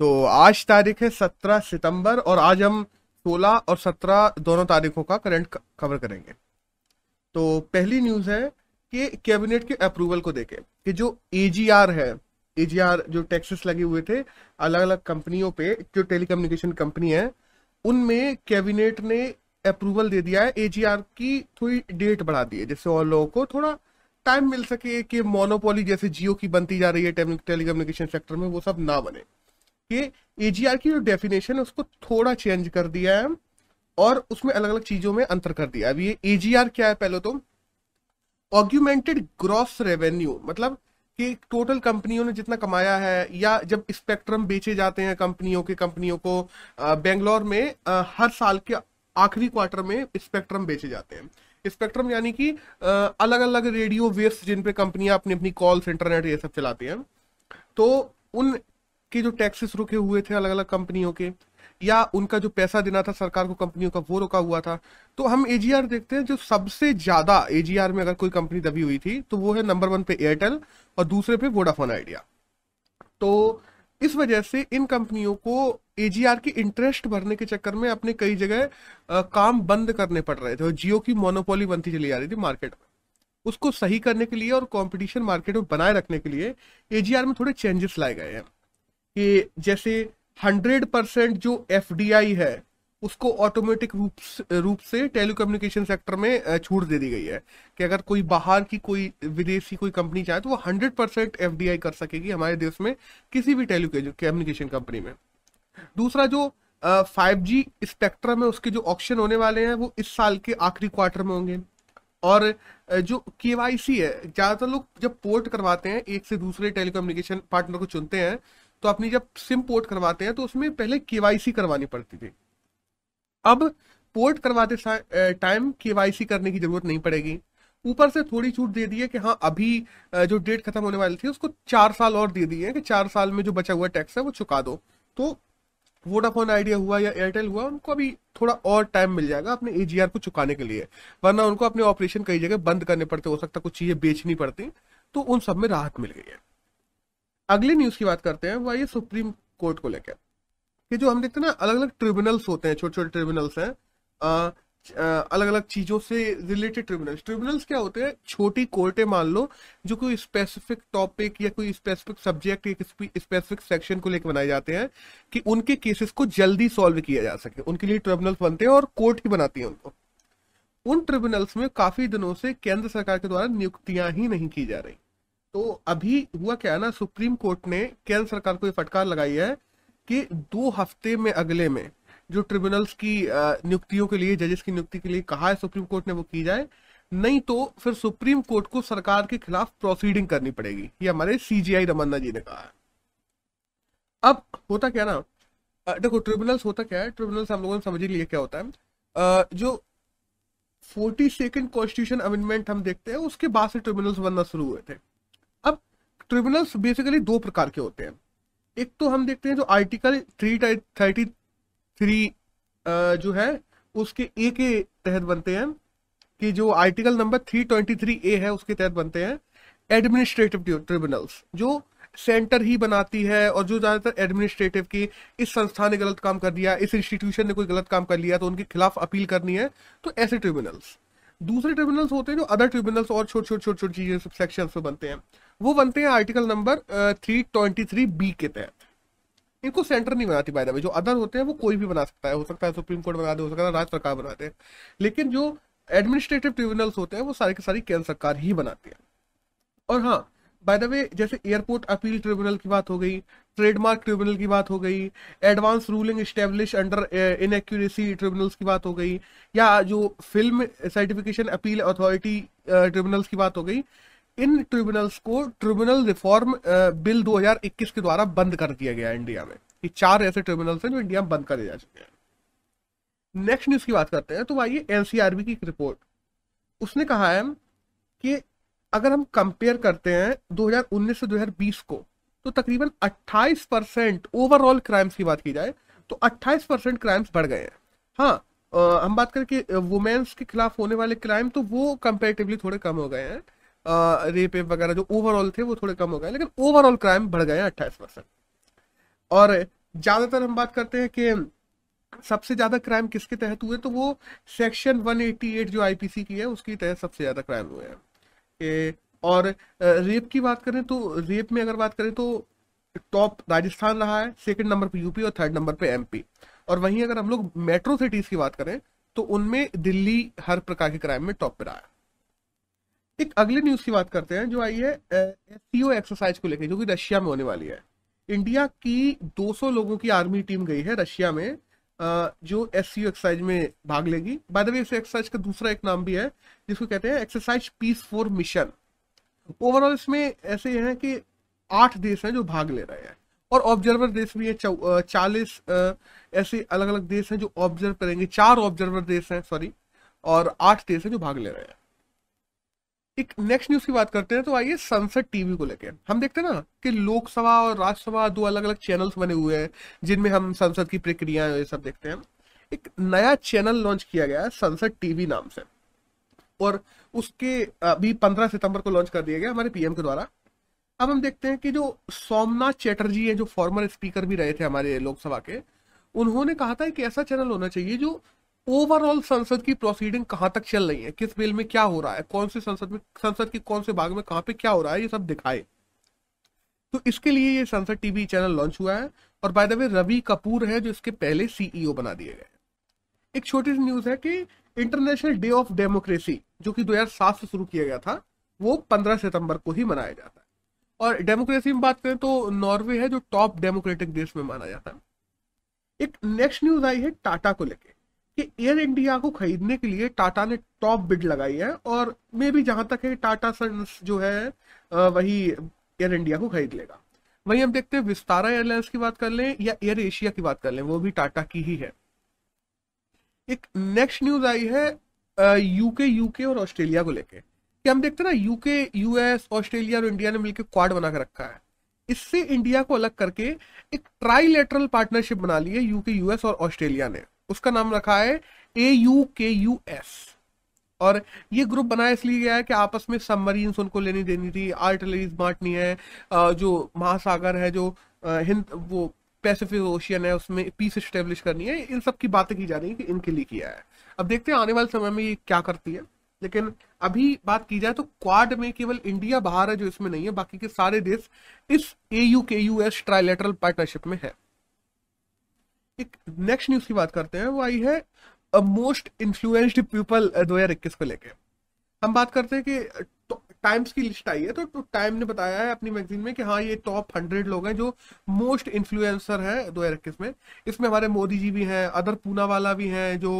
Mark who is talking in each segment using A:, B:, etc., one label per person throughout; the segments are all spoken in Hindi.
A: तो आज तारीख है सत्रह सितंबर और आज हम सोलह और सत्रह दोनों तारीखों का करंट कवर करेंगे। तो पहली न्यूज़ है कि कैबिनेट के अप्रूवल को देखे कि जो एजीआर है एजीआर जो टैक्सेस लगे हुए थे अलग अलग कंपनियों पे, जो टेलीकम्युनिकेशन कंपनी है, उनमें कैबिनेट ने अप्रूवल दे दिया है एजीआर की थोड़ी डेट बढ़ा दी है, जिससे और लोगों को थोड़ा टाइम मिल सके कि मोनोपोली जैसे जियो की बनती जा रही है टेलीकम्युनिकेशन सेक्टर में, वो सब ना बने। कि एजीआर की जो डेफिनेशन है उसको थोड़ा चेंज कर दिया है और उसमें अलग अलग चीज़ों में अंतर कर दिया अभी ये एजीआर क्या है पहले तो? ऑग्यूमेंटेड ग्रॉस रेवेन्यू मतलब कि टोटल कंपनियों ने जितना कमाया है या जब स्पेक्ट्रम बेचे जाते हैं कंपनियों के कंपनियों को बेंगलोर में आ, हर साल के आखिरी क्वार्टर में स्पेक्ट्रम बेचे जाते हैं। स्पेक्ट्रम यानी कि अलग अलग रेडियो वेव्स जिन पे कंपनियाँ अपनी अपनी कॉल्स इंटरनेट ये सब चलाती हैं। तो उन के जो टैक्सेस रुके हुए थे अलग अलग कंपनियों के, या उनका जो पैसा देना था सरकार को कंपनियों का, वो रुका हुआ था। तो हम एजीआर देखते हैं जो सबसे ज़्यादा एजीआर में अगर कोई कंपनी दबी हुई थी तो वो है नंबर वन पे एयरटेल और दूसरे पे वोडाफोन आइडिया तो इस वजह से इन कंपनियों को एजीआर की इंटरेस्ट भरने के चक्कर में अपने कई जगह काम बंद करने पड़ रहे थे और जियो की मोनोपोली बनती चली जा रही थी मार्केट में। उसको सही करने के लिए और कंपटीशन मार्केट में बनाए रखने के लिए एजीआर में थोड़े चेंजेस लाए गए हैं। कि जैसे हंड्रेड परसेंट जो एफडीआई है, उसको ऑटोमेटिक रूप रूप से टेलीकम्युनिकेशन सेक्टर में छूट दे दी गई है। कि अगर कोई बाहर की कोई विदेशी कोई कंपनी चाहे तो वो हंड्रेड परसेंट एफ़ कर सकेगी हमारे देश में किसी भी टेलीकम्युनिकेशन कंपनी में। दूसरा जो फाइव जी स्पेक्ट्रम है उसके जो ऑप्शन होने वाले हैं, वो इस साल के आखिरी क्वार्टर में होंगे। और जो केवाईसी है, ज़्यादातर लोग जब पोर्ट करवाते हैं, एक से दूसरे टेलीकम्युनिकेशन पार्टनर को चुनते हैं तो अपनी जब सिम पोर्ट करवाते हैं तो उसमें पहले केवाईसी करवानी पड़ती थी। अब पोर्ट करवाते टाइम केवाईसी करने की ज़रूरत नहीं पड़ेगी। ऊपर से थोड़ी छूट दे दी है कि हाँ अभी जो डेट खत्म होने वाली थी, उसको चार साल और दे दिए कि चार साल में जो बचा हुआ टैक्स है, वो चुका दो। तो वोडाफोन आइडिया हुआ या एयरटेल हुआ, उनको अभी थोड़ा और टाइम मिल जाएगा अपने एजीआर को चुकाने के लिए। वरना उनको अपने ऑपरेशन कई जगह बंद करने पड़ते, हो सकता कुछ चीज़ें बेचनी पड़ती तो उन सब में राहत मिल गई है। अगली न्यूज़ की बात करते हैं वह ये सुप्रीम कोर्ट को लेकर। कि जो हम देखते हैं ना अलग अलग ट्रिब्यूनल्स होते हैं छोटे छोटे ट्रिब्यूनल्स हैं अलग अलग चीज़ों से रिलेटेड ट्रिब्यूनल्स ट्रिब्यूनल्स क्या होते हैं? छोटी कोर्टें मान लो, जो कोई स्पेसिफिक टॉपिक या कोई स्पेसिफिक सब्जेक्ट या किसी स्पेसिफिक सेक्शन को लेकर बनाए जाते हैं, कि उनके केसेस को जल्दी सॉल्व किया जा सके। उनके लिए ट्रिब्यूनल्स बनते हैं और कोर्ट ही बनाती है उनको। उन ट्रिब्यूनल्स में काफ़ी दिनों से केंद्र सरकार के द्वारा नियुक्तियाँ ही नहीं की जा रही। तो अभी हुआ क्या है ना, सुप्रीम कोर्ट ने केंद्र सरकार को ये फटकार लगाई है कि दो हफ़्ते में अगले में जो ट्रिब्यूनल्स की नियुक्तियों के लिए, जजेस की नियुक्ति के लिए कहा है सुप्रीम कोर्ट ने वो की जाए, नहीं तो फिर सुप्रीम कोर्ट को सरकार के खिलाफ प्रोसीडिंग करनी पड़ेगी। ये हमारे सीजीआई रमन्ना जी ने कहा है। अब होता क्या ना देखो ट्रिब्यूनल्स होता क्या है, ट्रिब्यूनल्स हम लोगों ने समझ लिया क्या होता है। जो फोर्टी सेकेंड कॉन्स्टिट्यूशन अमेंडमेंट हम देखते हैं, उसके बाद से ट्रिब्यूनल्स बनना शुरू हुए थे। ट्रिब्यूनल्स बेसिकली दो प्रकार के होते हैं। एक तो हम देखते हैं जो आर्टिकल थ्री थर्टी थ्री जो है, उसके ए के तहत बनते हैं, कि जो article number three twenty three A है, उसके तहत बनते हैं एडमिनिस्ट्रेटिव ट्रिब्यूनल्स जो सेंटर ही बनाती है, और जो ज़्यादातर एडमिनिस्ट्रेटिव की, इस संस्था ने गलत काम कर दिया इस इंस्टीट्यूशन ने कोई गलत काम कर लिया तो उनके खिलाफ अपील करनी है तो ऐसे ट्रिब्यूनल्स दूसरे ट्रिब्यूनल्स होते हैं जो अदर ट्रिब्यूनल्स और छोटे छोटे छोटे छोटे चीज़ें सेक्शन में बनते हैं। वो बनते हैं article number three twenty three B के तहत। इनको सेंटर नहीं बनाती बाय द वे जो अदर होते हैं, वो कोई भी बना सकता है। हो सकता है सुप्रीम कोर्ट बना दे, हो सकता है राज्य सरकार बनाते हैं लेकिन जो एडमिनिस्ट्रेटिव ट्रिब्यूनल्स होते हैं, वो सारी की सारी केंद्र सरकार ही बनाती है। और हाँ बाय द वे जैसे एयरपोर्ट अपील ट्रिब्यूनल की बात हो गई ट्रेडमार्क ट्रिब्यूनल की बात हो गई advance ruling establish under inaccuracy tribunals की बात हो गई, या जो film certification appeal authority tribunals की बात हो गई इन ट्रिब्यूनल्स को ट्रिब्यूनल रिफॉर्म बिल 2021 के द्वारा बंद कर दिया गया इंडिया में। ये चार ऐसे ट्रिब्यूनल्स हैं जो इंडिया में बंद करे जा चुके हैं। नेक्स्ट न्यूज़ की बात करते हैं तो आइए एनसीआरबी की एक रिपोर्ट। उसने कहा है कि अगर हम कंपेयर करते हैं 2019 से 2020 को तो तकरीबन 28 परसेंट ओवरऑल क्राइम्स की बात की जाए तो 28 परसेंट क्राइम्स बढ़ गए हैं। हाँ आ, हम बात करें कि वुमेन्स के खिलाफ होने वाले क्राइम तो वो कंपेरेटिवली थोड़े कम हो गए हैं। रेप वगैरह जो ओवरऑल थे वो थोड़े कम हो गए, लेकिन ओवरऑल क्राइम बढ़ गए अट्ठाईस परसेंट और ज़्यादातर हम बात करते हैं कि सबसे ज़्यादा क्राइम किसके तहत हुए तो वो सेक्शन 188 जो आईपीसी की है, उसके तहत सबसे ज़्यादा क्राइम हुए हैं। और रेप की बात करें तो रेप में अगर बात करें तो टॉप राजस्थान रहा है सेकंड नंबर पे यूपी और थर्ड नंबर पे एमपी और वहीं अगर हम लोग मेट्रो सिटीज़ की बात करें तो उनमें दिल्ली हर प्रकार के क्राइम में टॉप पे रहा है। एक अगले न्यूज़ की बात करते हैं, जो आई है एस एक्सरसाइज को लेकर जो कि रशिया में होने वाली है। इंडिया की 200 लोगों की आर्मी टीम गई है रशिया में जो एस एक्सरसाइज में भाग लेगी। बाय द वे इस एक्सरसाइज का दूसरा एक नाम भी है, जिसको कहते हैं exercise peace for mission overall इसमें ऐसे हैं कि आठ देश हैं जो भाग ले रहे हैं। और ऑब्जर्वर देश भी है चालीस ऐसे अलग अलग देश हैं जो ऑब्ज़र्व करेंगे। चार ऑब्जर्वर देश हैं सॉरी और आठ देश हैं जो भाग ले रहे हैं। एक नेक्स्ट न्यूज़ की बात करते हैं तो आइए संसद टीवी को लेकर हम देखते हैं ना कि लोकसभा और राज्यसभा दो अलग अलग चैनल्स बने हुए हैं, जिनमें हम संसद की प्रक्रिया ये सब देखते हैं। एक नया चैनल लॉन्च किया गया है संसद टीवी नाम से। और उसके अभी पंद्रह सितंबर को लॉन्च कर दिया गया हमारे पीएम के द्वारा। अब हम देखते हैं कि जो सोमनाथ चैटर्जी है, जो फॉर्मर स्पीकर भी रहे थे हमारे लोकसभा के, उन्होंने कहा था कि ऐसा चैनल होना चाहिए जो ओवरऑल संसद की प्रोसीडिंग कहाँ तक चल रही है? किस बिल में क्या हो रहा है? कौन से संसद में संसद के कौन से भाग में कहाँ पे क्या हो रहा है? ये सब दिखाए। तो इसके लिए ये संसद टीवी चैनल लॉन्च हुआ है और by the way Ravi Kapoor है जो इसके पहले सीईओ बना दिए गए एक छोटी सी न्यूज़ है कि इंटरनेशनल डे ऑफ़ डेमोक्रेसी जो कि 2007 से शुरू किया गया था, वो 15 सितंबर को ही मनाया जाता है। और डेमोक्रेसी में बात करें तो नॉर्वे है जो टॉप डेमोक्रेटिक देश में माना जाता है। एक नेक्स्ट न्यूज़ आई है टाटा को लेके। कि एयर इंडिया को खरीदने के लिए टाटा ने टॉप बिड लगाई है और मे भी जहाँ तक है टाटा सन्स जो है वही एयर इंडिया को खरीद लेगा। वहीं हम देखते हैं विस्तारा एयरलाइंस की बात कर लें या एयर एशिया की बात कर लें, वो भी टाटा की ही है। एक नेक्स्ट न्यूज़ आई है यूके यूके और ऑस्ट्रेलिया को लेके। कि हम देखते ना यूके यूएस ऑस्ट्रेलिया और इंडिया ने मिलकर क्वाड बना कर रखा है। इससे इंडिया को अलग करके एक ट्राईलेटरल पार्टनरशिप बना ली है यूके यूएस और ऑस्ट्रेलिया ने। उसका नाम रखा है A U K U S और ये ग्रुप बनाया इसलिए गया है कि आपस में सबमरीन उनको लेनी देनी थी आर्टिलरीज बांटनी है जो महासागर है, जो हिंद, वो पैसिफिक ओशियन है, उसमें पीस स्टेब्लिश करनी है, इन सब की बातें की जा रही है कि इनके लिए किया है। अब देखते हैं आने वाले समय में ये क्या करती है। लेकिन अभी बात की जाए तो क्वाड में केवल इंडिया बाहर है जो इसमें नहीं है, बाकी के सारे देश इस A U K U S trilateral partnership में है। एक नेक्स्ट न्यूज़ की बात करते हैं वो आई है मोस्ट इन्फ्लुएंस्ड पीपल दो हज़ार इक्कीस को लेके. हम बात करते हैं कि टाइम्स की लिस्ट आई है तो, तो टाइम ने बताया है अपनी मैगजीन में कि हाँ ये टॉप हंड्रेड लोग हैं जो मोस्ट इन्फ्लुएंसर है दो हज़ार इक्कीस में। इसमें हमारे मोदी जी भी हैं अदर पूना वाला भी हैं जो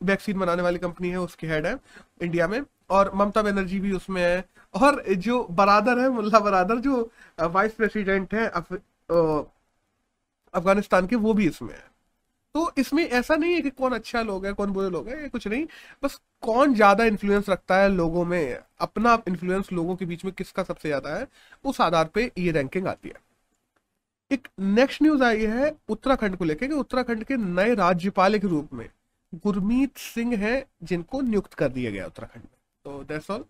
A: वैक्सीन बनाने वाली कंपनी है उसके हेड है इंडिया में। और ममता बनर्जी भी उसमें है। और जो बरादर है मुल्ला बरादर जो वाइस प्रेसिडेंट है अफ, अफ़गानिस्तान के वो भी इसमें है। तो इसमें ऐसा नहीं है कि कौन अच्छा लोग है, कौन बुरे लोग है, ये कुछ नहीं। बस कौन ज़्यादा इन्फ्लुएंस रखता है लोगों में, अपना इन्फ्लुएंस लोगों के बीच में किसका सबसे ज़्यादा है, उस आधार पे ये रैंकिंग आती है। एक नेक्स्ट न्यूज़ आई है उत्तराखंड को लेकर उत्तराखंड के नए राज्यपाल के रूप में गुरमीत सिंह है, जिनको नियुक्त कर दिया गया उत्तराखंड में। तो दैट्स ऑल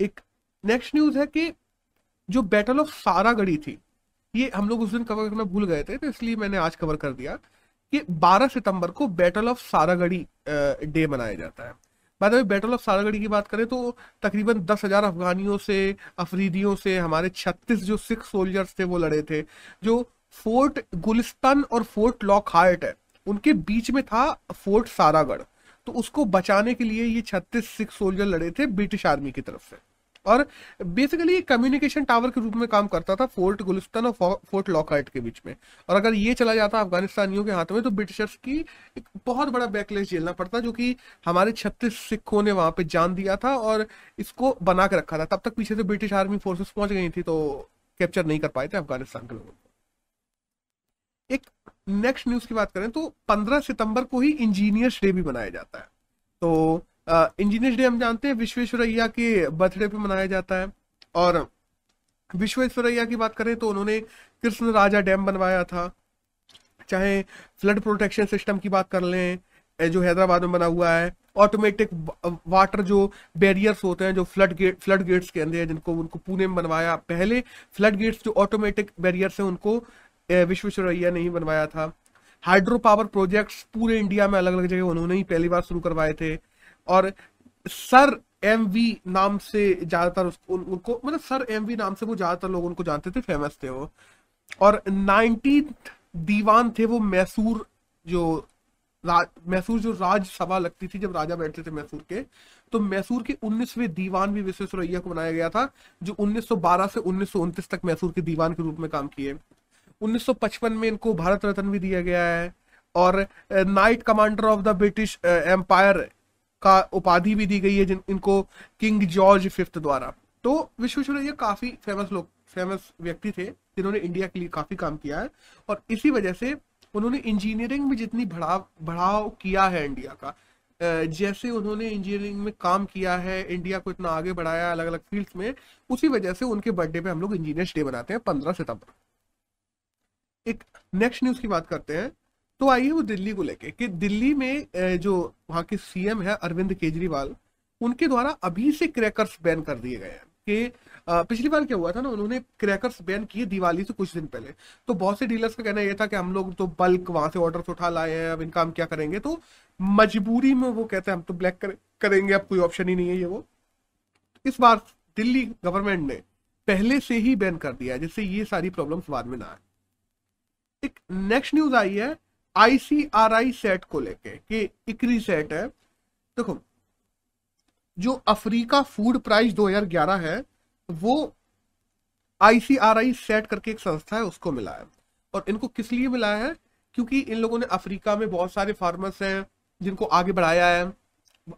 A: एक नेक्स्ट न्यूज़ है कि जो बैटल ऑफ़ सारागढ़ी थी ये हम लोग उस दिन कवर करना भूल गए थे तो इसलिए मैंने आज कवर कर दिया कि 12 सितंबर को बैटल ऑफ़ सारागढ़ी डे मनाया जाता है। बाद में बैटल ऑफ़ सारागढ़ी की बात करें तो तकरीबन दस हज़ार अफगानियों से, अफरीदियों से, हमारे छत्तीस जो सिख सोल्जर्स थे वो लड़े थे, जो फोर्ट गुलिस्तान और फोर्ट लॉक हार्ट है, उनके बीच में था फोर्ट सारागढ़ तो उसको बचाने के लिए ये छत्तीस सिख सोल्जर लड़े थे ब्रिटिश आर्मी की तरफ़ से। और बेसिकली ये कम्युनिकेशन टावर के रूप में काम करता था फोर्ट गुलिस्तान और फोर्ट लॉकहार्ट के बीच में। और अगर ये चला जाता अफगानिस्तानियों के हाथ में तो ब्रिटिशर्स की एक बहुत बड़ा बैकलेस झेलना पड़ता, जो कि हमारे छत्तीस सिखों ने वहाँ पे जान दिया था और इसको बना के रखा था। तब तक पीछे से ब्रिटिश आर्मी फोर्सेस पहुँच गई थी तो कैप्चर नहीं कर पाए थे अफ़गानिस्तान के लोगों को। एक नेक्स्ट न्यूज़ की बात करें तो 15 सितंबर को ही इंजीनियर्स डे भी मनाया जाता है। तो इंजीनियर्स डे हम जानते हैं, विश्वेश्वरैया के बर्थडे पे मनाया जाता है। और विश्वेश्वरैया की बात करें तो उन्होंने कृष्ण राजा डैम बनवाया था। चाहे फ्लड प्रोटेक्शन सिस्टम की बात कर लें जो हैदराबाद में बना हुआ है ऑटोमेटिक वाटर जो बैरियर्स होते हैं, जो फ्लड गेट फ्लड गेट्स के अंदर है, जिनको उनको पुणे में बनवाया। पहले फ्लड गेट्स जो ऑटोमेटिक बैरियर्स हैं, उनको विश्वेश्वरैया ने ही बनवाया था। हाइड्रो पावर प्रोजेक्ट्स पूरे इंडिया में अलग अलग जगह उन्होंने ही पहली बार शुरू करवाए थे। और सर एम वी नाम से ज़्यादातर उनको मतलब सर एम वी नाम से वो ज़्यादातर लोग उनको जानते थे फ़ेमस थे वो। और नाइनटीन दीवान थे वो मैसूर जो मैसूर जो राज्यसभा लगती थी जब राजा बैठते थे मैसूर के तो मैसूर के 19वें दीवान भी विश्वेश्वरैया को बनाया गया था, जो 1912 से उन्नीस तक मैसूर के दीवान के रूप में काम किए। 1955 में इनको भारत रत्न भी दिया गया है, और Knight Commander of the British Empire का उपाधि भी दी गई है जिन, इनको किंग जॉर्ज फिफ्थ द्वारा। तो विश्वेश्वरैया काफ़ी फ़ेमस लोग फ़ेमस व्यक्ति थे, जिन्होंने इंडिया के लिए काफ़ी काम किया है। और इसी वजह से उन्होंने इंजीनियरिंग में जितनी बढ़ाव बढ़ाव किया है इंडिया का जैसे उन्होंने इंजीनियरिंग में काम किया है इंडिया को इतना आगे बढ़ाया अलग अलग फील्ड्स में, उसी वजह से उनके बर्थडे पे हम लोग इंजीनियर्स डे बनाते हैं पंद्रह सितंबर। एक नेक्स्ट न्यूज़ की बात करते हैं। तो आइए वो दिल्ली को लेके कि दिल्ली में जो वहाँ के सीएम है अरविंद केजरीवाल उनके द्वारा अभी से क्रैकर्स बैन कर दिए गए हैं कि पिछली बार क्या हुआ था ना उन्होंने क्रैकर्स बैन किए दिवाली से कुछ दिन पहले। तो बहुत से डीलर्स का कहना यह था कि हम लोग तो बल्क वहाँ से ऑर्डर उठा लाए हैं अब इनका हम क्या करेंगे? तो मजबूरी में वो कहते हैं हम तो ब्लैक कर, करेंगे अब कोई ऑप्शन ही नहीं है ये वो। इस बार दिल्ली गवर्नमेंट ने पहले से ही बैन कर दिया जिससे ये सारी प्रॉब्लम्स बाद में ना आए। एक नेक्स्ट न्यूज़ आई है आईसीआरआई सेट को लेके कि इक्री सेट है। देखो, जो अफ्रीका फ़ूड प्राइस 2011 है, वो आईसीआरआई सेट करके एक संस्था है, उसको मिला है। और इनको किस लिए मिला है? क्योंकि इन लोगों ने अफ्रीका में बहुत सारे फार्मर्स हैं, जिनको आगे बढ़ाया है।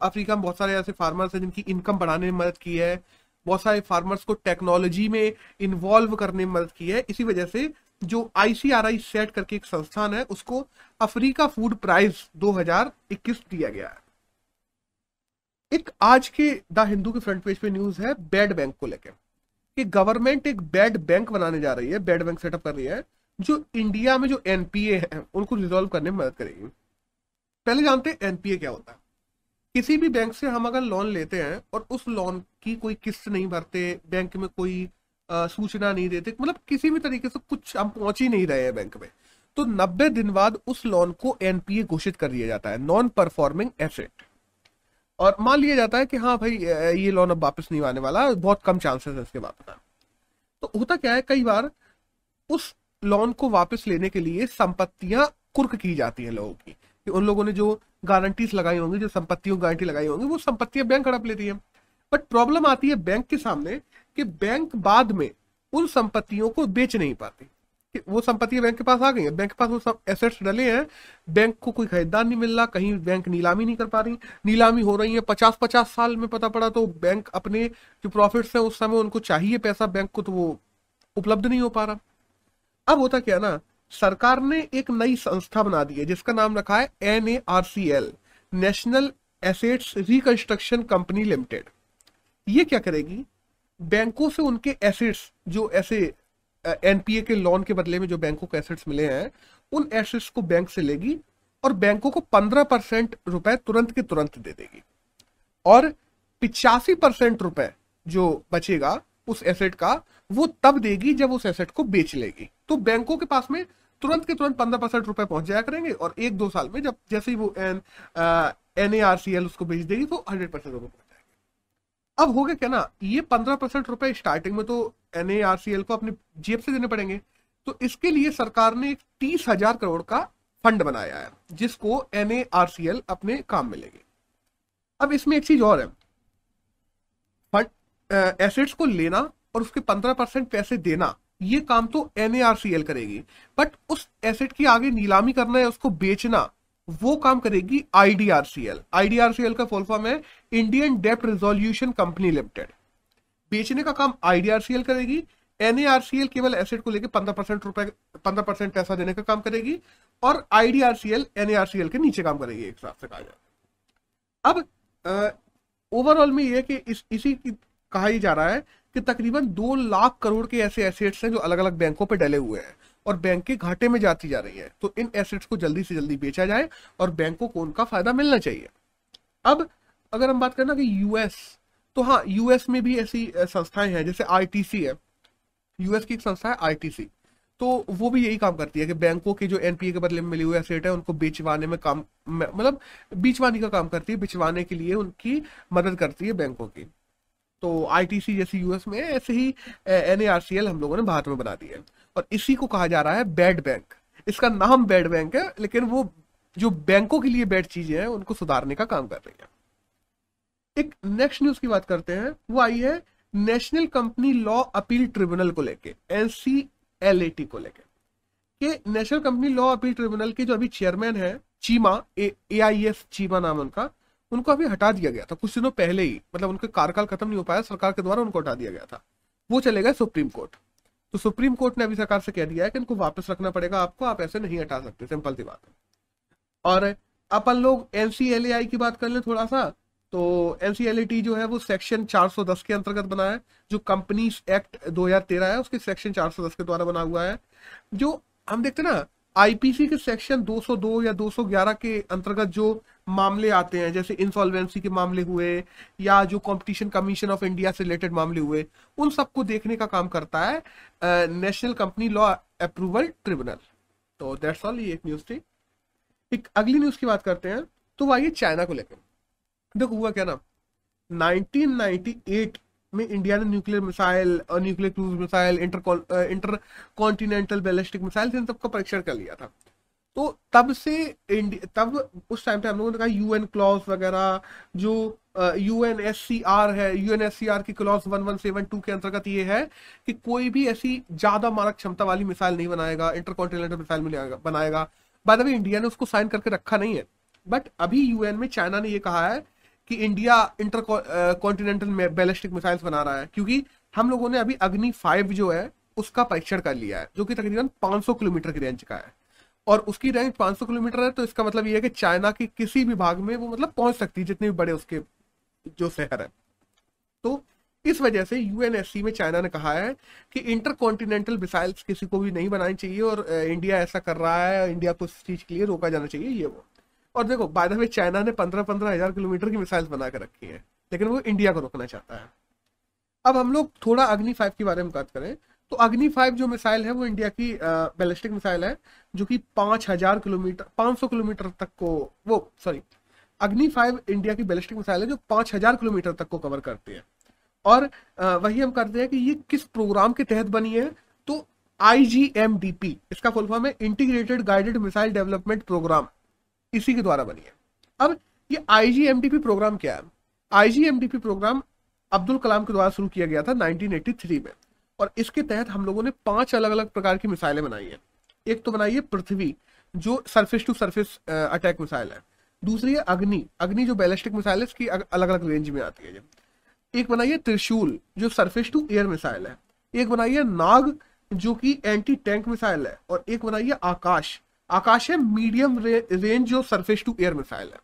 A: अफ्रीका में बहुत सारे ऐसे फार्मर्स हैं, जिनकी इनकम बढ़ाने में मदद की है। बहुत सारे फार्मर्स को टेक्नोलॉजी में इन्वॉल्व करने में मदद की है। इसी वजह से जो आईसीआरआई सेट करके एक संस्थान है, उसको अफ्रीका फ़ूड प्राइज 2021 दिया गया है। एक आज के द हिंदू के फ्रंट पेज पे न्यूज़ है बेड बैंक को लेकर कि गवर्नमेंट एक बेड बैंक बनाने जा रही है बेड बैंक सेटअप कर रही है, जो इंडिया में जो एनपीए है, उनको रिजोल्व करने में मदद करेगी। पहले जानते हैं एनपीए क्या होता है। किसी भी बैंक से हम अगर लोन लेते हैं, और उस लोन की कोई किस्त नहीं भरते बैंक में कोई सूचना नहीं देते। मतलब किसी भी तरीके से कुछ हम पहुँच ही नहीं रहे हैं बैंक में। तो 90 दिन बाद उस लोन को एनपीए घोषित कर दिया जाता है नॉन परफॉर्मिंग एसेट और मान लिया जाता है कि हाँ भाई ये लोन अब वापस नहीं आने वाला, बहुत कम चांसेस है इसके वापस तो होता क्या है, कई बार उस लोन को वापस लेने के लिए संपत्तियाँ कुर्क की जाती हैं लोगों की। कि उन लोगों ने जो गारंटीज लगाई होंगी, जो संपत्तियों गारंटी लगाई होंगी, वो संपत्तियाँ बैंक हड़प लेती है। बट प्रॉब्लम आती है बैंक के सामने कि बैंक बाद में उन संपत्तियों को बेच नहीं पाती। कि वो संपत्तियाँ बैंक के पास आ गई है। बैंक के पास वो सब एसेट्स डले हैं। बैंक को कोई खरीदार नहीं मिल रहा। कहीं बैंक नीलामी नहीं कर पा रही। नीलामी हो रही है। पचास पचास साल में पता पड़ा तो बैंक अपने जो प्रॉफिट्स है उस समय उनको चाहिए पैसा। बैंक को तो वो उपलब्ध नहीं हो पा रहा। अब होता क्या ना? सरकार ने एक नई संस्था बना दी है, जिसका नाम रखा है N A R C L national assets reconstruction company limited ये क्या करेगी? बैंकों से उनके एसेट्स जो ऐसे एनपीए के लोन के बदले में जो बैंकों को एसेट्स मिले हैं, उन एसेट्स को बैंक से लेगी और बैंकों को पंद्रह परसेंट रुपए तुरंत के तुरंत दे देगी। और पिचासी परसेंट रुपए जो बचेगा उस एसेट का, वो तब देगी जब उस एसेट को बेच लेगी। तो बैंकों के पास में तुरंत के तुरंत पंद्रह परसेंट रुपए पहुँच जाया करेंगे और एक दो साल में जब जैसे ही वो N N A R C L उसको बेच देगी तो हंड्रेड परसेंट रुपए अब हो गया क्या ना? ये पंद्रह परसेंट रुपए स्टार्टिंग में तो एन को अपने जेब से देने पड़ेंगे। तो इसके लिए सरकार ने तीस हज़ार करोड़ का फंड बनाया है, जिसको एनएआरसीएल अपने काम में लेंगे। अब इसमें एक चीज़ और है। फंड एसेट्स को लेना और उसके पंद्रह परसेंट पैसे देना, ये काम तो एनएआरसीएल करेगी। बट उस एसेट की आगे नीलामी करना है उसको बेचना वो काम करेगी आईडीआरसीएल आईडीआरसीएल का फुल फॉर्म है इंडियन डेप्ट रिजोल्यूशन कंपनी लिमिटेड बेचने का काम आईडीआरसीएल करेगी एनएआरसीएल केवल एसेट को लेकर पंद्रह परसेंट रुपए, पंद्रह परसेंट पैसा देने का काम करेगी और आईडीआरसीएल एनएआरसीएल के नीचे काम करेगी एक हिसाब से कहा जाए। अब ओवरऑल में यह कि इस, इसी की कहा ही जा रहा है कि तकरीबन दो लाख करोड़ के ऐसे एसेट्स हैं जो अलग अलग बैंकों पर डले हुए हैं। और बैंक के घाटे में जाती जा रही है। तो इन एसेट्स को जल्दी से जल्दी बेचा जाए और बैंकों को उनका फ़ायदा मिलना चाहिए। अब अगर हम बात करें ना कि यूएस तो हाँ यूएस में भी ऐसी संस्थाएँ हैं, जैसे आईटीसी है। यूएस की एक संस्था है आईटीसी तो वो भी यही काम करती है कि बैंकों के जो एनपीए के बदले में मिली हुई एसेट है, उनको बेचवाने में काम मतलब बेचवाने का काम करती है, बेचवाने के लिए उनकी मदद करती है बैंकों की। तो आईटीसी जैसे यूएस में ऐसे ही एन हम लोगों ने भारत में बना दी है। और इसी को कहा जा रहा है बैड बैंक इसका नाम बैड बैंक है, लेकिन वो जो बैंकों के लिए बैड चीज़ें हैं, उनको सुधारने का काम कर रही है। एक नेक्स्ट न्यूज़ की बात करते हैं। वो आई है national company law appeal tribunal को लेके एनसीएलएटी को लेके। कि national company law appeal tribunal के जो अभी चेयरमैन है Cheema A I S Cheema नाम उनका, उनको अभी हटा दिया गया था, कुछ दिनों पहले ही। मतलब उनके कार्यकाल खत्म नहीं हो पाया, सरकार के द्वारा उनको हटा दिया गया था। वो चले गए सुप्रीम कोर्ट तो सुप्रीम कोर्ट ने अभी सरकार से कह दिया है कि इनको वापस रखना पड़ेगा, आपको आप ऐसे नहीं हटा सकते, सिंपल सी बात। है और अपन लोग एनसीएलएआई की बात कर ले थोड़ा सा तो एनसीएलटी जो है वो सेक्शन 410 के अंतर्गत बना है, जो कंपनीज़ एक्ट 2013 है, उसके सेक्शन 410 के द्वारा बना हुआ है। जो हम देखते ना आईपीसी के सेक्शन 202 या 211 के अंतर्गत जो मामले आते हैं, जैसे इंसॉल्वेंसी के मामले हुए, या जो कंपटीशन कमीशन ऑफ़ इंडिया से रिलेटेड मामले हुए, उन सबको देखने का काम करता है national company law approval tribunal तो दैट्स ऑल ये एक न्यूज़ थी। एक अगली न्यूज़ की बात करते हैं तो वो आइए चाइना को लेकर। देखो, हुआ क्या ना? 1998 में इंडिया ने nuclear missile nuclear cruise missile inter intercontinental ballistic missile इन सबका परीक्षण कर लिया था। तो तब से तब उस टाइम पे हम लोगों ने कहा यूएन क्लॉज वगैरह, जो यूएन एस सी आर है यूएन एस सी आर की clause one one seven two के अंतर्गत ये है कि कोई भी ऐसी ज़्यादा मारक क्षमता वाली मिसाइल नहीं बनाएगा इंटरकॉन्टिनेंटल मिसाइल बनाएगा। बाद अभी इंडिया ने उसको साइन करके रखा नहीं है। बट अभी यूएन में चाइना ने ये कहा है कि India intercontinental ballistic missiles बना रहा है। क्योंकि हम लोगों ने अभी अग्नि फाइव जो है, उसका परीक्षण कर लिया है, जो कि तकरीबन 500 किलोमीटर की रेंज का है। और उसकी रेंज 500 किलोमीटर है तो इसका मतलब ये है कि चाइना के किसी भी भाग में वो मतलब पहुँच सकती है, जितने भी बड़े उसके जो शहर है। तो इस वजह से यूएनएससी में चाइना ने कहा है कि इंटर कॉन्टिनेंटल मिसाइल्स किसी को भी नहीं बनानी चाहिए और इंडिया ऐसा कर रहा है इंडिया को इस चीज़ के लिए रोका जाना चाहिए, ये वो। और देखो बाय द वे चाइना ने पंद्रह पंद्रह हज़ार किलोमीटर की मिसाइल्स बना कर रखी है, लेकिन वो इंडिया को रोकना चाहता है। अब हम लोग थोड़ा अग्नि फाइव के बारे में बात करें तो अग्नि फाइव जो मिसाइल है, वो इंडिया की बैलिस्टिक मिसाइल है जो कि पाँच हज़ार किलोमीटर, पाँच सौ किलोमीटर तक को वो सॉरी अग्नि फाइव इंडिया की बैलिस्टिक मिसाइल है जो पाँच हज़ार किलोमीटर तक को कवर करती है। और वही हम करते हैं कि ये किस प्रोग्राम के तहत बनी है? तो आईजीएमडीपी इसका फुल फॉर्म है integrated guided missile development programme इसी के द्वारा बनी है। अब ये आईजीएमडीपी प्रोग्राम क्या है? आईजीएमडीपी प्रोग्राम अब्दुल कलाम के द्वारा शुरू किया गया था 1983 में, और इसके तहत हम लोगों ने पाँच अलग अलग प्रकार की मिसाइलें बनाई है। एक तो बनाइए पृथ्वी जो surface to surface attack missile है। दूसरी है अग्नि। अग्नि जो बैलिस्टिक मिसाइल है इसकी अलग अलग रेंज में आती है। एक बनाइए त्रिशूल जो सरफेस टू एयर मिसाइल है। एक बनाइए नाग जो कि एंटी टैंक मिसाइल है। और एक बनाइए आकाश। आकाश है मीडियम रे, रेंज जो सरफेस टू एयर मिसाइल है।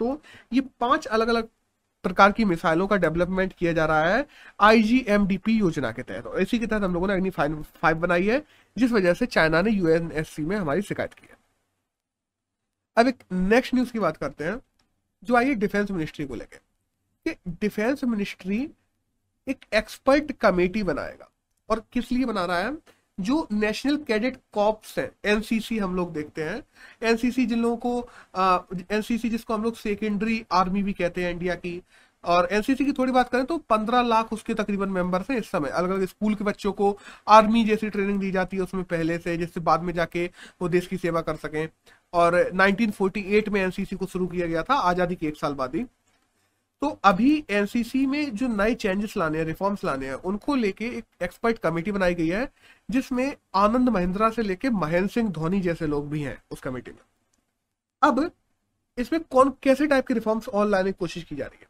A: तो ये पाँच अलग अलग प्रकार की मिसाइलों का डेवलपमेंट किया जा रहा है आईजीएमडीपी योजना के तहत। और इसी के तहत हम लोगों ने अग्नि फाइव बनाई है, जिस वजह से चाइना ने यूएनएससी में हमारी शिकायत की है। अब एक नेक्स्ट न्यूज़ की बात करते हैं, जो आई है डिफेंस मिनिस्ट्री को लेकर कि डिफेंस मिनिस्ट्री एक एक्सपर्ट कमेटी बनाएगा। और किस लिए बना रहा है? जो नेशनल कैडेट कॉप्स है एनसीसी हम लोग देखते हैं। एनसीसी जिन लोगों को एनसीसी जिसको हम लोग सेकेंडरी आर्मी भी कहते हैं इंडिया की, और एनसीसी की थोड़ी बात करें तो पंद्रह लाख उसके तकरीबन मेंबर्स हैं इस समय। अलग अलग स्कूल के बच्चों को आर्मी जैसी ट्रेनिंग दी जाती है उसमें पहले से, जिससे बाद में जाके वो देश की सेवा कर सकें। और 1948 में एनसीसी को शुरू किया गया था, आज़ादी के एक साल बाद ही। तो अभी एनसीसी में जो नए चेंजेस लाने हैं रिफॉर्म्स लाने हैं, उनको लेके एक एक्सपर्ट कमेटी बनाई गई है, जिसमें आनंद महिंद्रा से लेके महेंद्र सिंह धोनी जैसे लोग भी हैं उस कमेटी में। अब इसमें कौन, कैसे टाइप के रिफॉर्म्स और लाने की कोशिश की जा रही है?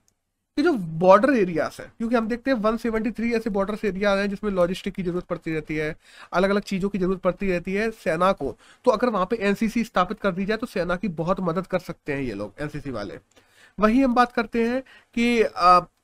A: कि जो बॉर्डर एरियाज़ है, क्योंकि हम देखते हैं 173 ऐसे बॉर्डर एरिया हैं जिसमें लॉजिस्टिक की ज़रूरत पड़ती रहती है अलग अलग चीज़ों की ज़रूरत पड़ती रहती है, सेना को। तो अगर वहाँ पे एनसीसी स्थापित कर दी जाए तो सेना की बहुत मदद कर सकते हैं ये लोग एनसीसी वाले। वही हम बात करते हैं कि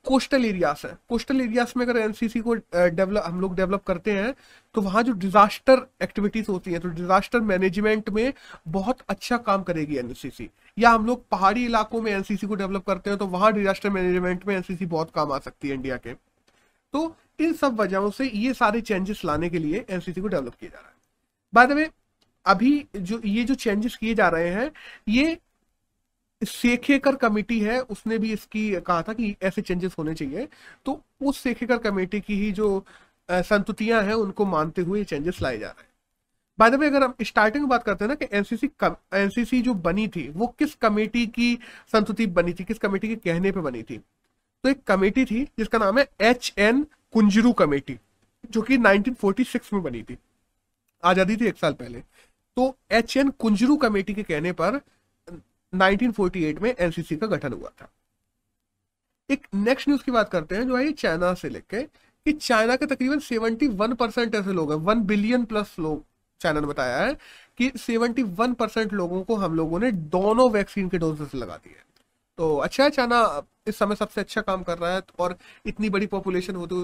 A: कोस्टल एरियाज़ है। कोस्टल एरियाज़ में अगर एनसीसी को डेवलप, हम लोग डेवलप करते हैं तो वहाँ जो डिजास्टर एक्टिविटीज़ होती हैं तो डिजास्टर मैनेजमेंट में बहुत अच्छा काम करेगी एनसीसी। या हम लोग पहाड़ी इलाकों में एनसीसी को डेवलप करते हैं तो वहाँ डिजास्टर मैनेजमेंट में एनसीसी बहुत काम आ सकती है इंडिया के। तो इन सब वजहों से ये सारे चेंजेस लाने के लिए एनसीसी को डेवलप किया जा रहा है। बाद वे अभी जो, ये जो चेंजेस किए जा रहे हैं, ये सेखेकर कमेटी है, उसने भी इसकी कहा था कि ऐसे चेंजेस होने चाहिए। तो उस सेखेकर कमेटी की ही जो संतुतियाँ हैं, उनको मानते हुए चेंजेस लाए जा रहे हैं। बाय द वे अगर हम स्टार्टिंग बात करते हैं ना कि एनसीसी एनसीसी जो बनी थी, वो किस कमेटी की संतुति बनी थी, किस कमेटी के कहने पे बनी थी? तो एक कमेटी थी, जिसका नाम है एच एन कुंजरू कमेटी जो कि 1946 में बनी थी। आज़ादी थी एक साल पहले। तो एच एन कुंजरू कमेटी के कहने पर 1948 में एनसीसी का गठन हुआ था। एक नेक्स्ट न्यूज़ की बात करते हैं जो है चाइना से लेके, कि चाइना के तकरीबन 71 परसेंट ऐसे लोग हैं, वन बिलियन प्लस लोग चाइना ने बताया है कि 71 परसेंट लोगों को हम लोगों ने दोनों वैक्सीन के डोजेस लगा दिए तो अच्छा है चाइना, इस समय सबसे अच्छा काम कर रहा है और इतनी बड़ी पॉपुलेशन हो तो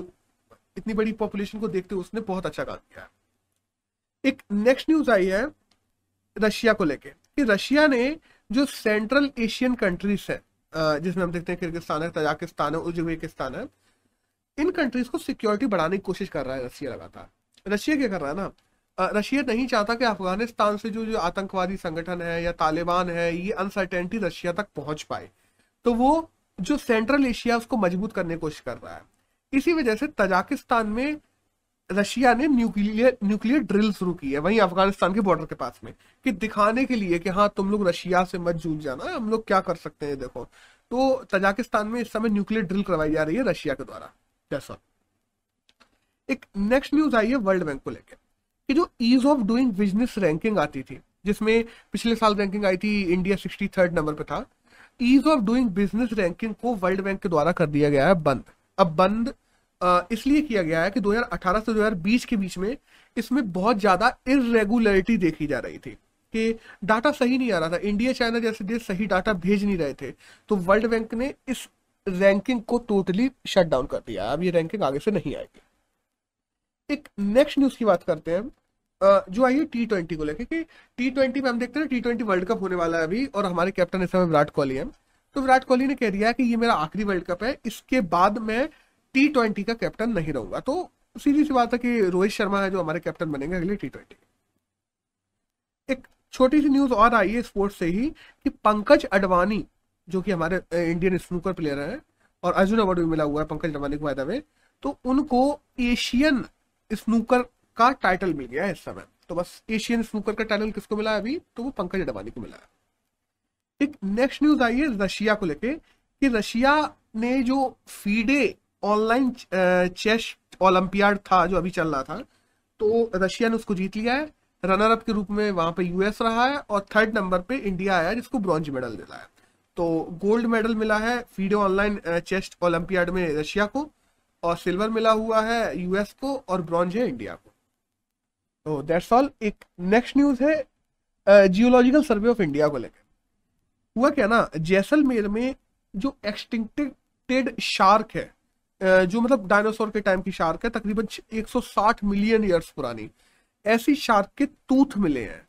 A: इतनी बड़ी पॉपुलेशन को देखते हुए उसने बहुत अच्छा काम किया है। एक नेक्स्ट न्यूज़ आई है रशिया को लेके, कि रशिया ने जो सेंट्रल एशियन कंट्रीज़ है जिसमें हम देखते हैं किर्गिस्तान है, तजाकिस्तान है, उज्बेकिस्तान है, इन कंट्रीज़ को सिक्योरिटी बढ़ाने की कोशिश कर रहा है रशिया लगातार। रशिया क्या कर रहा है ना? रशिया नहीं चाहता कि अफ़गानिस्तान से जो जो आतंकवादी संगठन है या तालिबान है, ये अनसर्टेनिटी रशिया तक पहुँच पाए। तो वो जो सेंट्रल एशिया उसको मज़बूत करने की कोशिश कर रहा है। इसी वजह से तजाकिस्तान में रशिया ने न्यूक्लियर न्यूक्लियर ड्रिल शुरू की है, वहीं अफ़गानिस्तान के बॉर्डर के पास में, कि दिखाने के लिए कि हाँ तुम लोग रशिया से मत जूझ जाना, हम लोग क्या कर सकते हैं देखो। तो तजाकिस्तान में इस समय न्यूक्लियर ड्रिल करवाई जा रही है रशिया के द्वारा जैसा एक नेक्स्ट न्यूज़ आई है वर्ल्ड बैंक को लेकर कि जो ease of doing business ranking आती थी, जिसमें पिछले साल रैंकिंग आई थी इंडिया सिक्सटी थर्ड नंबर पे था ease of doing business ranking को वर्ल्ड बैंक के द्वारा कर दिया गया है बंद। अब बंद इसलिए किया गया है कि 2018 से 2020 के बीच में इसमें बहुत ज़्यादा इरेगुलरिटी देखी जा रही थी कि डाटा सही नहीं आ रहा था। इंडिया चाइना जैसे देश सही डाटा भेज नहीं रहे थे। तो वर्ल्ड बैंक ने इस रैंकिंग को टोटली शट डाउन कर दिया। अब ये रैंकिंग आगे से नहीं आएगी। एक नेक्स्ट न्यूज़ की बात करते हैं। जो आई है टी ट्वेंटी को लेकर कि टी ट्वेंटी में हम देखते हैं टी ट्वेंटी वर्ल्ड कप होने वाला है अभी और हमारे कैप्टन इस समय विराट कोहली है। तो विराट कोहली ने कह दिया कि ये मेरा आखिरी वर्ल्ड कप है। इसके बाद मैं टी ट्वेंटी का कैप्टन नहीं रहूँगा। तो सीधी सी बात है कि रोहित शर्मा है जो हमारे कैप्टन बनेंगे अगले टी ट्वेंटी एक छोटी सी न्यूज़ और आई है स्पोर्ट्स से ही कि पंकज अडवाणी, जो कि हमारे इंडियन स्नूकर प्लेयर है, और अर्जुन अवार्ड भी मिला हुआ है पंकज अडवाणी को फ़ायदा में तो उनको एशियन स्नूकर का टाइटल मिल गया है इस समय। तो बस एशियन स्नूकर का टाइटल किसको मिला है अभी? तो वो पंकज अडवाणी को मिला है। एक नेक्स्ट न्यूज़ आई है रशिया को लेके, कि रशिया ने जो फीडे ऑनलाइन चेस ओलंपियाड था, जो अभी चल रहा था तो रशिया ने उसको जीत लिया है। रनर अप के रूप में वहाँ पे यूएस रहा है और थर्ड नंबर पे इंडिया आया जिसको ब्रॉन्ज मेडल मिला है। तो गोल्ड मेडल मिला है फीडो ऑनलाइन चेस्ट ओलंपियाड में रशिया को और सिल्वर मिला हुआ है यूएस को और ब्रॉन्ज है इंडिया को। तो दैट्स ऑल एक नेक्स्ट न्यूज़ है जियोलॉजिकल सर्वे ऑफ़ इंडिया को लेकर। हुआ क्या ना, जैसलमेर में जो एक्सटिंक्टेड शार्क है जो मतलब डायनासोर के टाइम की शार्क है, तकरीबन 160 मिलियन ईयर्स पुरानी। ऐसी शार्क के टूथ मिले हैं।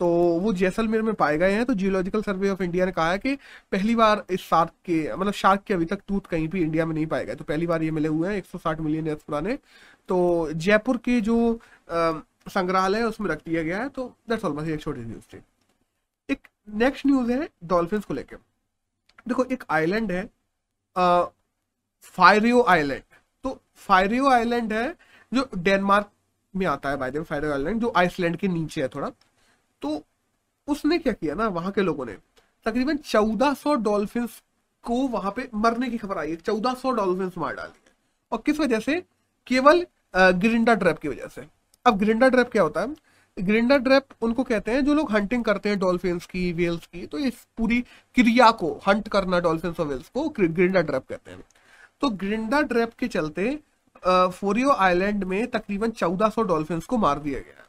A: तो वो जैसलमेर में पाए गए हैं। तो जियोलॉजिकल सर्वे ऑफ़ इंडिया ने कहा है कि पहली बार इस शार्क के मतलब शार्क के अभी तक टूथ कहीं भी इंडिया में नहीं पाए गए। तो पहली बार ये मिले हुए हैं 160 मिलियन ईयर्स पुराने। तो जयपुर के जो संग्रहालय है, उसमें रख दिया गया है। तो दैट्स ऑल एक छोटी न्यूज़ थी। एक नेक्स्ट न्यूज़ है डॉल्फिन को लेकर देखो, एक आइलैंड है फायरियो आइलैंड। तो फायरियो आइलैंड है जो डेनमार्क में आता है बाय फायरियो आइलैंड, जो आइसलैंड के नीचे है थोड़ा। तो उसने क्या किया ना, वहाँ के लोगों ने, तकरीबन 1400 डॉल्फिन को वहाँ पे मरने की खबर आई है 1400 डॉल्फिन मार डाली है और किस वजह से? केवल ग्रिंडा ड्रैप की वजह से। अब ग्रिंडा ड्रैप क्या होता है? ग्रिंडा ड्रैप उनको कहते हैं, जो लोग हंटिंग करते हैं डॉल्फिन की वेल्स की तो इस पूरी क्रिया को हंट करना डॉल्फिन और वेल्स को ग्रिंडा ड्रैप कहते हैं। तो ग्रिंडा ड्रैप के चलते फोरियो आइलैंड में तकरीबन 1400 डॉल्फिन को मार दिया गया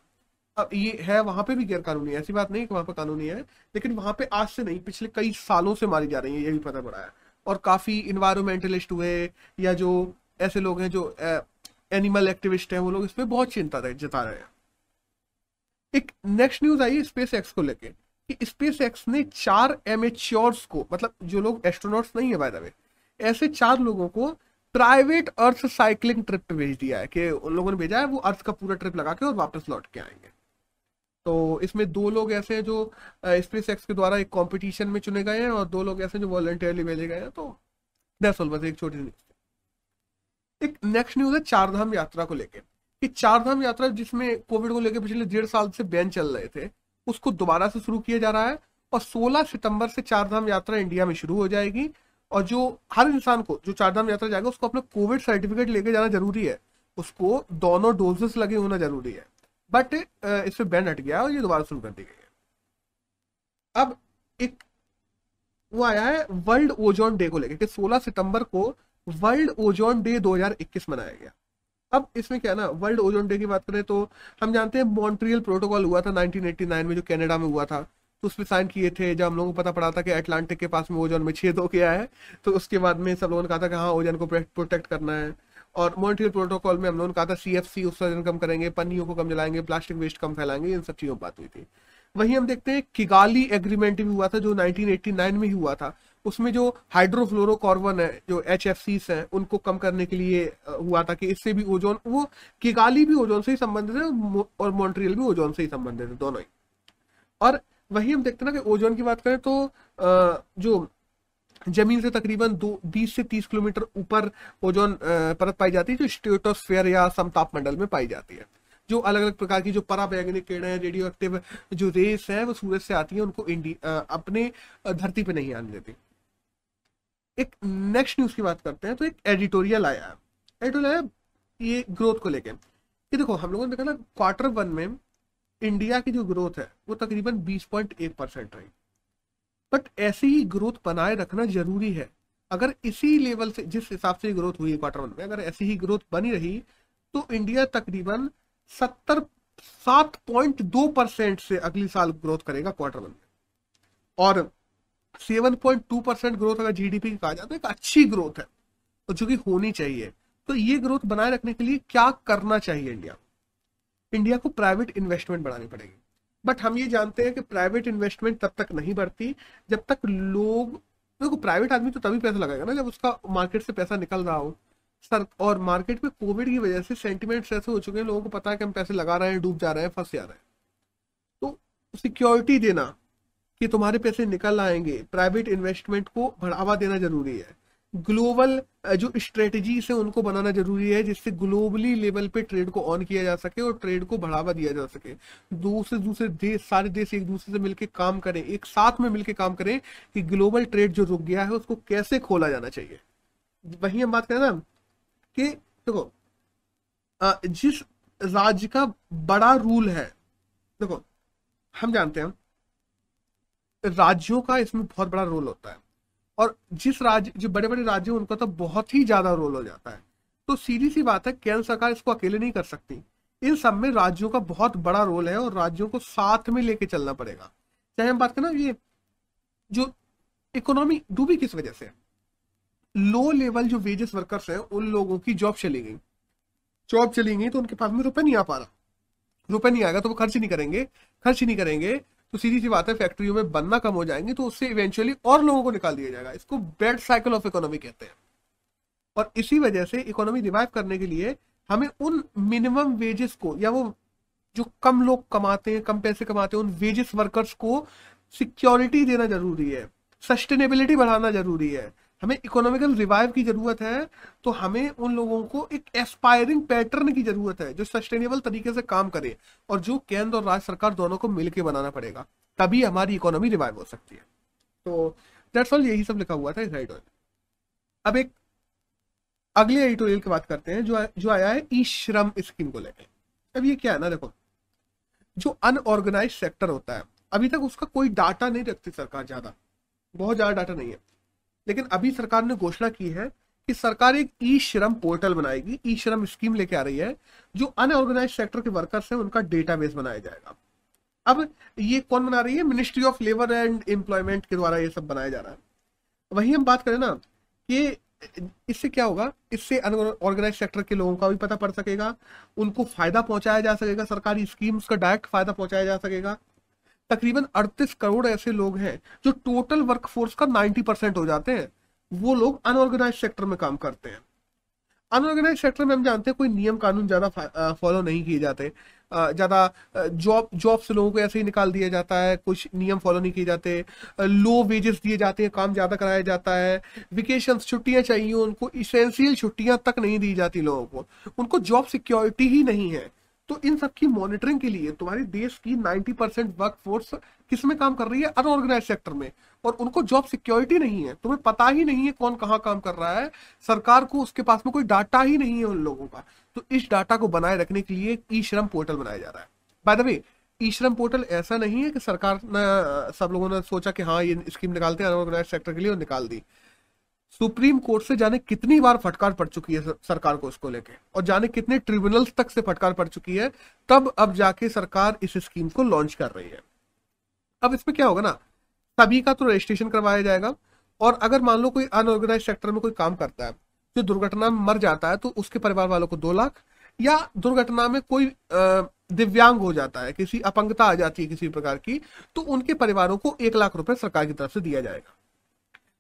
A: अब ये है, वहाँ पे भी गैर कानूनी है, ऐसी बात नहीं कि वहाँ पर कानूनी है, लेकिन वहाँ पे आज से नहीं, पिछले कई सालों से मारी जा रही है, ये भी पता पड़ा है। और काफ़ी इन्वायरमेंटलिस्ट हुए, या जो ऐसे लोग हैं जो एनिमल एक्टिविस्ट हैं, वो लोग इसमें बहुत चिंता जता रहे हैं। एक नेक्स्ट न्यूज़ आई स्पेस एक्स को लेके, कि स्पेस एक्स ने चार एमेच्योर्स को मतलब जो लोग एस्ट्रोनॉट्स नहीं है बाय द वे ऐसे चार लोगों को प्राइवेट अर्थ साइकिलिंग ट्रिप पे भेज दिया है कि उन लोगों ने भेजा है, वो अर्थ का पूरा ट्रिप लगा के और वापस लौट के आएँगे। तो इसमें दो लोग ऐसे हैं जो स्पेस एक्स के द्वारा एक कंपटीशन में चुने गए हैं और दो लोग ऐसे जो वॉलंटियरली भेजे गए हैं तो ऑल बस एक छोटी सी एक नेक्स्ट न्यूज़ है चारधाम यात्रा को लेकर कि चार धाम यात्रा जिसमें कोविड को लेकर पिछले डेढ़ साल से बैन चल रहे थे, उसको दोबारा से शुरू किया जा रहा है और 16 सितंबर से चारधाम यात्रा इंडिया में शुरू हो जाएगी। और जो हर इंसान को, जो चारधाम यात्रा जाएगा, उसको अपना कोविड सर्टिफिकेट लेके जाना ज़रूरी है। उसको दोनों डोजेस लगे होना ज़रूरी है। बट इस पर बैन हट गया और ये दोबारा शुरू कर दी गई है। अब एक, वो आया है वर्ल्ड ओजोन डे को लेकर कि 16 सितंबर को वर्ल्ड ओजोन डे 2021 मनाया गया। अब इसमें क्या ना वर्ल्ड ओजोन डे की बात करें तो हम जानते हैं मॉन्ट्रियल प्रोटोकॉल हुआ था 1989 में, जो कनाडा में हुआ था। तो उस पर साइन किए थे, जब हम लोगों को पता पड़ा था कि अटलांटिक के पास में ओजोन में छेद हो गया है तो उसके बाद में सब लोगों ने कहा था कि हाँ ओजोन को प्रोटेक्ट करना है। और मॉन्ट्रियल प्रोटोकॉल में हम लोगों ने कहा था सी एफ़ सी उत्सर्जन कम करेंगे, पन्नियों को कम जलाएँगे प्लास्टिक वेस्ट कम फैलाएँगे, इन सब चीज़ों पर बात हुई थी। वहीं हम देखते हैं किगाली एग्रीमेंट भी हुआ था, जो 1989 में ही हुआ था। उसमें जो हाइड्रोफ्लोरोकॉर्बन है, जो एच एफ़ है, उनको कम करने के लिए हुआ था कि इससे भी ओजोन, वो किगाली भी ओजोन से ही संबंधित है और मॉन्ट्रियल भी ओजोन से ही संबंधित है, दोनों ही। और वही हम देखते हैं ना कि ओजोन की बात करें तो जो ज़मीन से तकरीबन दो, बीस से तीस किलोमीटर ऊपर ओजोन परत पाई जाती है, जो स्टेटोस्फेयर या समताप मंडल में पाई जाती है। जो अलग अलग प्रकार की जो पराबैंगनी किरणें रेडियो एक्टिव जो रेस है, वो सूरज से आती है, उनको इंडी अपने धरती पे नहीं आने देती। एक नेक्स्ट न्यूज़ की बात करते हैं तो एक एडिटोरियल आया। है एडिटोरियल आया ये ग्रोथ को लेकर देखो, हम लोगों ने देखा ना क्वार्टर वन में इंडिया की जो ग्रोथ है, वो तकरीबन 20.1 परसेंट रही। बट ऐसी ही ग्रोथ बनाए रखना ज़रूरी है। अगर इसी लेवल से, जिस हिसाब से ग्रोथ हुई क्वार्टर वन में, अगर ऐसी ही ग्रोथ बनी रही तो इंडिया तकरीबन सत्तर सात पॉइंट दो परसेंट से अगले साल ग्रोथ करेगा क्वार्टर वन में। और seven point two percent growth अगर जीडीपी की कहा जाता है एक अच्छी ग्रोथ है तो जो कि होनी चाहिए। तो ये ग्रोथ बनाए रखने के लिए क्या करना चाहिए इंडिया इंडिया को प्राइवेट इन्वेस्टमेंट बढ़ानी पड़ेगी। बट हम ये जानते हैं कि प्राइवेट इन्वेस्टमेंट तब तक नहीं बढ़ती जब तक लोग, देखो प्राइवेट आदमी तो तभी पैसा लगाएगा ना जब उसका मार्केट से पैसा निकल रहा हो। सर, और मार्केट में कोविड की वजह से सेंटिमेंट्स ऐसे हो चुके हैं, लोगों को पता है कि हम पैसे लगा रहे हैं, डूब जा रहे हैं, फंस जा रहे हैं। तो सिक्योरिटी देना कि तुम्हारे पैसे निकल आएँगे, प्राइवेट इन्वेस्टमेंट को बढ़ावा देना ज़रूरी है। ग्लोबल जो स्ट्रेटजी है उनको बनाना ज़रूरी है, जिससे ग्लोबली लेवल पे ट्रेड को ऑन किया जा सके और ट्रेड को बढ़ावा दिया जा सके। दूसरे दूसरे देश सारे देश एक दूसरे से मिलकर काम करें, एक साथ में मिलकर काम करें कि ग्लोबल ट्रेड जो रुक गया है, उसको कैसे खोला जाना चाहिए। वही हम बात करें ना कि, देखो जिस राज्य का बड़ा रूल है, देखो, हम जानते हैं, राज्यों का इसमें बहुत बड़ा रोल होता है। और जिस राज्य जो बड़े बड़े राज्य उनका तो बहुत ही ज़्यादा रोल हो जाता है। तो सीधी सी बात है केंद्र सरकार इसको अकेले नहीं कर सकती। इन सब में राज्यों का बहुत बड़ा रोल है और राज्यों को साथ में लेके चलना पड़ेगा। चाहे हम बात करें ये जो इकोनॉमी डूबी किस वजह से? लो लेवल जो वेजेस वर्कर्स हैं, उन लोगों की जॉब चली गई। जॉब चली गई तो उनके पास में रुपए नहीं आ पा रहा। रुपए नहीं आएगा तो वो खर्च नहीं करेंगे। खर्च नहीं करेंगे। तो सीधी सी बात है फैक्ट्रियों में बनना कम हो जाएँगे तो उससे इवेंचुअली और लोगों को निकाल दिया जाएगा। इसको बेड साइकिल ऑफ़ इकोनॉमी कहते हैं। और इसी वजह से इकोनॉमी रिवाइव करने के लिए हमें उन मिनिमम वेजेस को, या वो जो कम लोग कमाते हैं, कम पैसे कमाते हैं, उन वेजेस वर्कर्स को सिक्योरिटी देना ज़रूरी है। सस्टेनेबिलिटी बढ़ाना ज़रूरी है। हमें इकोनॉमिकल रिवाइव की ज़रूरत है तो हमें उन लोगों को एक एस्पायरिंग पैटर्न की ज़रूरत है, जो सस्टेनेबल तरीके से काम करे और जो केंद्र और राज्य सरकार दोनों को मिलकर बनाना पड़ेगा। तभी हमारी इकोनॉमी रिवाइव हो सकती है। तो दैट्स ऑल यही सब लिखा हुआ था इस एडिटोरियल अब एक अगले एडिटोरियल की बात करते हैं, जो जो आया है ई श्रम स्कीम को लेकर अब ये क्या है ना, देखो, जो अनऑर्गेनाइज सेक्टर होता है, अभी तक उसका कोई डाटा नहीं रखती सरकार ज़्यादा। बहुत ज़्यादा डाटा नहीं है। लेकिन अभी सरकार ने घोषणा की है कि सरकार एक ई श्रम पोर्टल बनाएगी ई श्रम स्कीम लेके आ रही है, जो अनऑर्गेनाइज सेक्टर के वर्कर्स हैं, उनका डेटाबेस बनाया जाएगा। अब ये कौन बना रही है? Ministry of labour and employment के द्वारा ये सब बनाया जा रहा है। वही हम बात करें ना कि इससे क्या होगा? इससे अनऑर्गेनाइज सेक्टर के लोगों का भी पता पड़ सकेगा, उनको फ़ायदा पहुँचाया जा सकेगा, सरकारी स्कीम्स का डायरेक्ट फ़ायदा पहुँचाया जा सकेगा। तकरीबन 38 करोड़ ऐसे लोग हैं जो टोटल वर्कफोर्स का 90 परसेंट हो जाते हैं। वो लोग अनऑर्गेनाइज सेक्टर में काम करते हैं। अनऑर्गेनाइज सेक्टर में हम जानते हैं कोई नियम कानून ज़्यादा फॉलो नहीं किए जाते। ज़्यादा जॉब जॉब से लोगों को ऐसे ही निकाल दिया जाता है, कुछ नियम फॉलो नहीं किए जाते। लो वेजेस दिए जाते हैं, काम ज़्यादा कराया जाता है। वेकेशन छुट्टियाँ चाहिए उनको इसेंशियल छुट्टियाँ तक नहीं दी जाती लोगों को। उनको जॉब सिक्योरिटी ही नहीं है। तो इन सब की मॉनिटरिंग के लिए तुम्हारे देश की 90 परसेंट वर्क फोर्स किसमें काम कर रही है? अनऑर्गेनाइज सेक्टर में। और उनको जॉब सिक्योरिटी नहीं है। तुम्हें पता ही नहीं है कौन कहाँ काम कर रहा है। सरकार को उसके पास में कोई डाटा ही नहीं है उन लोगों का। तो इस डाटा को बनाए रखने के लिए ई श्रम पोर्टल बनाया जा रहा है। बाय द वे ई श्रम पोर्टल ऐसा नहीं है कि सरकार ने सब लोगों ने सोचा कि हाँ ये स्कीम निकालते हैं अनऑर्गेनाइज सेक्टर के लिए और निकाल दी। सुप्रीम कोर्ट से जाने कितनी बार फटकार पड़ चुकी है सरकार को उसको लेके? और जाने कितने ट्रिब्यूनल्स तक से फटकार पड़ चुकी है, तब अब जाके सरकार इस स्कीम को लॉन्च कर रही है। अब इसमें क्या होगा ना? सभी का तो रजिस्ट्रेशन करवाया जाएगा, और अगर मान लो कोई अनऑर्गेनाइज सेक्टर में कोई काम करता है, जो दुर्घटना में मर जाता है तो उसके परिवार वालों को दो लाख, या दुर्घटना में कोई दिव्यांग हो जाता है, किसी अपंगता आ जाती है किसी प्रकार की तो उनके परिवारों को एक लाख रुपए सरकार की तरफ़ से दिया जाएगा।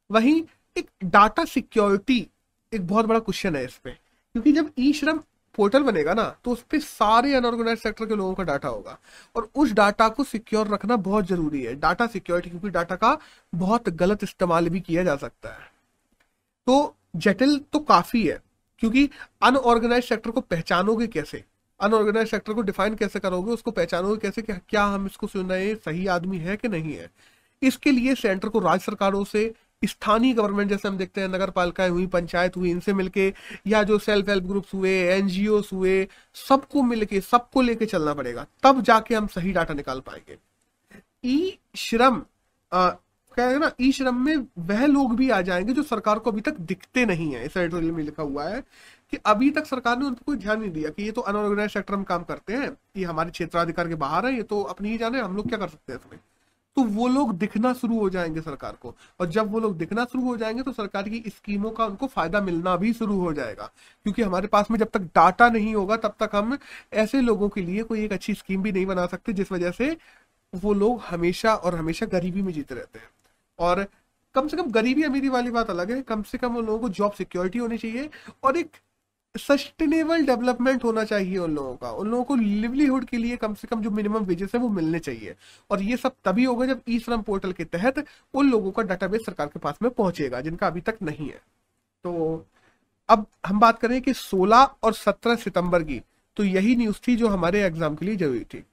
A: वहीं एक डाटा सिक्योरिटी एक बहुत बड़ा क्वेश्चन है इस पे। क्योंकि जब ई श्रम पोर्टल बनेगा ना तो उस पर सारे अनऑर्गेनाइज सेक्टर के लोगों का डाटा होगा। और उस डाटा को सिक्योर रखना बहुत ज़रूरी है डाटा सिक्योरिटी क्योंकि डाटा का बहुत गलत इस्तेमाल भी किया जा सकता है। तो जटिल तो काफ़ी है, क्योंकि अनऑर्गेनाइज सेक्टर को पहचानोगे कैसे? अनऑर्गेनाइज सेक्टर को डिफाइन कैसे करोगे? उसको पहचानोगे कैसे क्या हम इसको सुन रहे हैं, सही आदमी है कि नहीं है? इसके लिए सेंटर को राज्य सरकारों से स्थानीय गवर्नमेंट जैसे हम देखते हैं, नगर पालिकाएँ हुई, पंचायत हुई, इनसे मिलके या जो सेल्फ हेल्प ग्रुप्स हुए एनजीओ हुए, सबको मिलके, सबको लेके चलना पड़ेगा, तब जाके हम सही डाटा निकाल पाएँगे। ई श्रम क्या है ना, ई श्रम में वह लोग भी आ जाएँगे जो सरकार को अभी तक दिखते नहीं है। इस एडिटोरियल में लिखा हुआ है कि अभी तक सरकार ने उन पर कोई ध्यान नहीं दिया कि ये तो अनऑर्गेनाइज सेक्टर में काम करते हैं, ये हमारे क्षेत्राधिकार के बाहर है, ये तो अपनी ही जाने हम लोग क्या कर सकते हैं इसमें? तो वो लोग दिखना शुरू हो जाएँगे सरकार को। और जब वो लोग दिखना शुरू हो जाएँगे तो सरकार की स्कीमों का उनको फ़ायदा मिलना भी शुरू हो जाएगा। क्योंकि हमारे पास में जब तक डाटा नहीं होगा, तब तक हम ऐसे लोगों के लिए कोई एक अच्छी स्कीम भी नहीं बना सकते, जिस वजह से वो लोग हमेशा और हमेशा गरीबी में जीते रहते हैं। और कम से कम गरीबी अमीरी वाली बात अलग है। कम से कम उन लोगों को जॉब सिक्योरिटी होनी चाहिए और एक सस्टेनेबल डेवलपमेंट होना चाहिए उन लोगों का। उन लोगों को लिवलीहुड के लिए कम से कम जो मिनिमम वेजेस है वो मिलने चाहिए। और ये सब तभी होगा जब ई श्रम पोर्टल के तहत उन लोगों का डाटाबेस सरकार के पास में पहुंचेगा, जिनका अभी तक नहीं है। तो अब हम बात करें कि 16 और 17 सितंबर की तो यही न्यूज़ थी जो हमारे एग्ज़ाम के लिए ज़रूरी थी।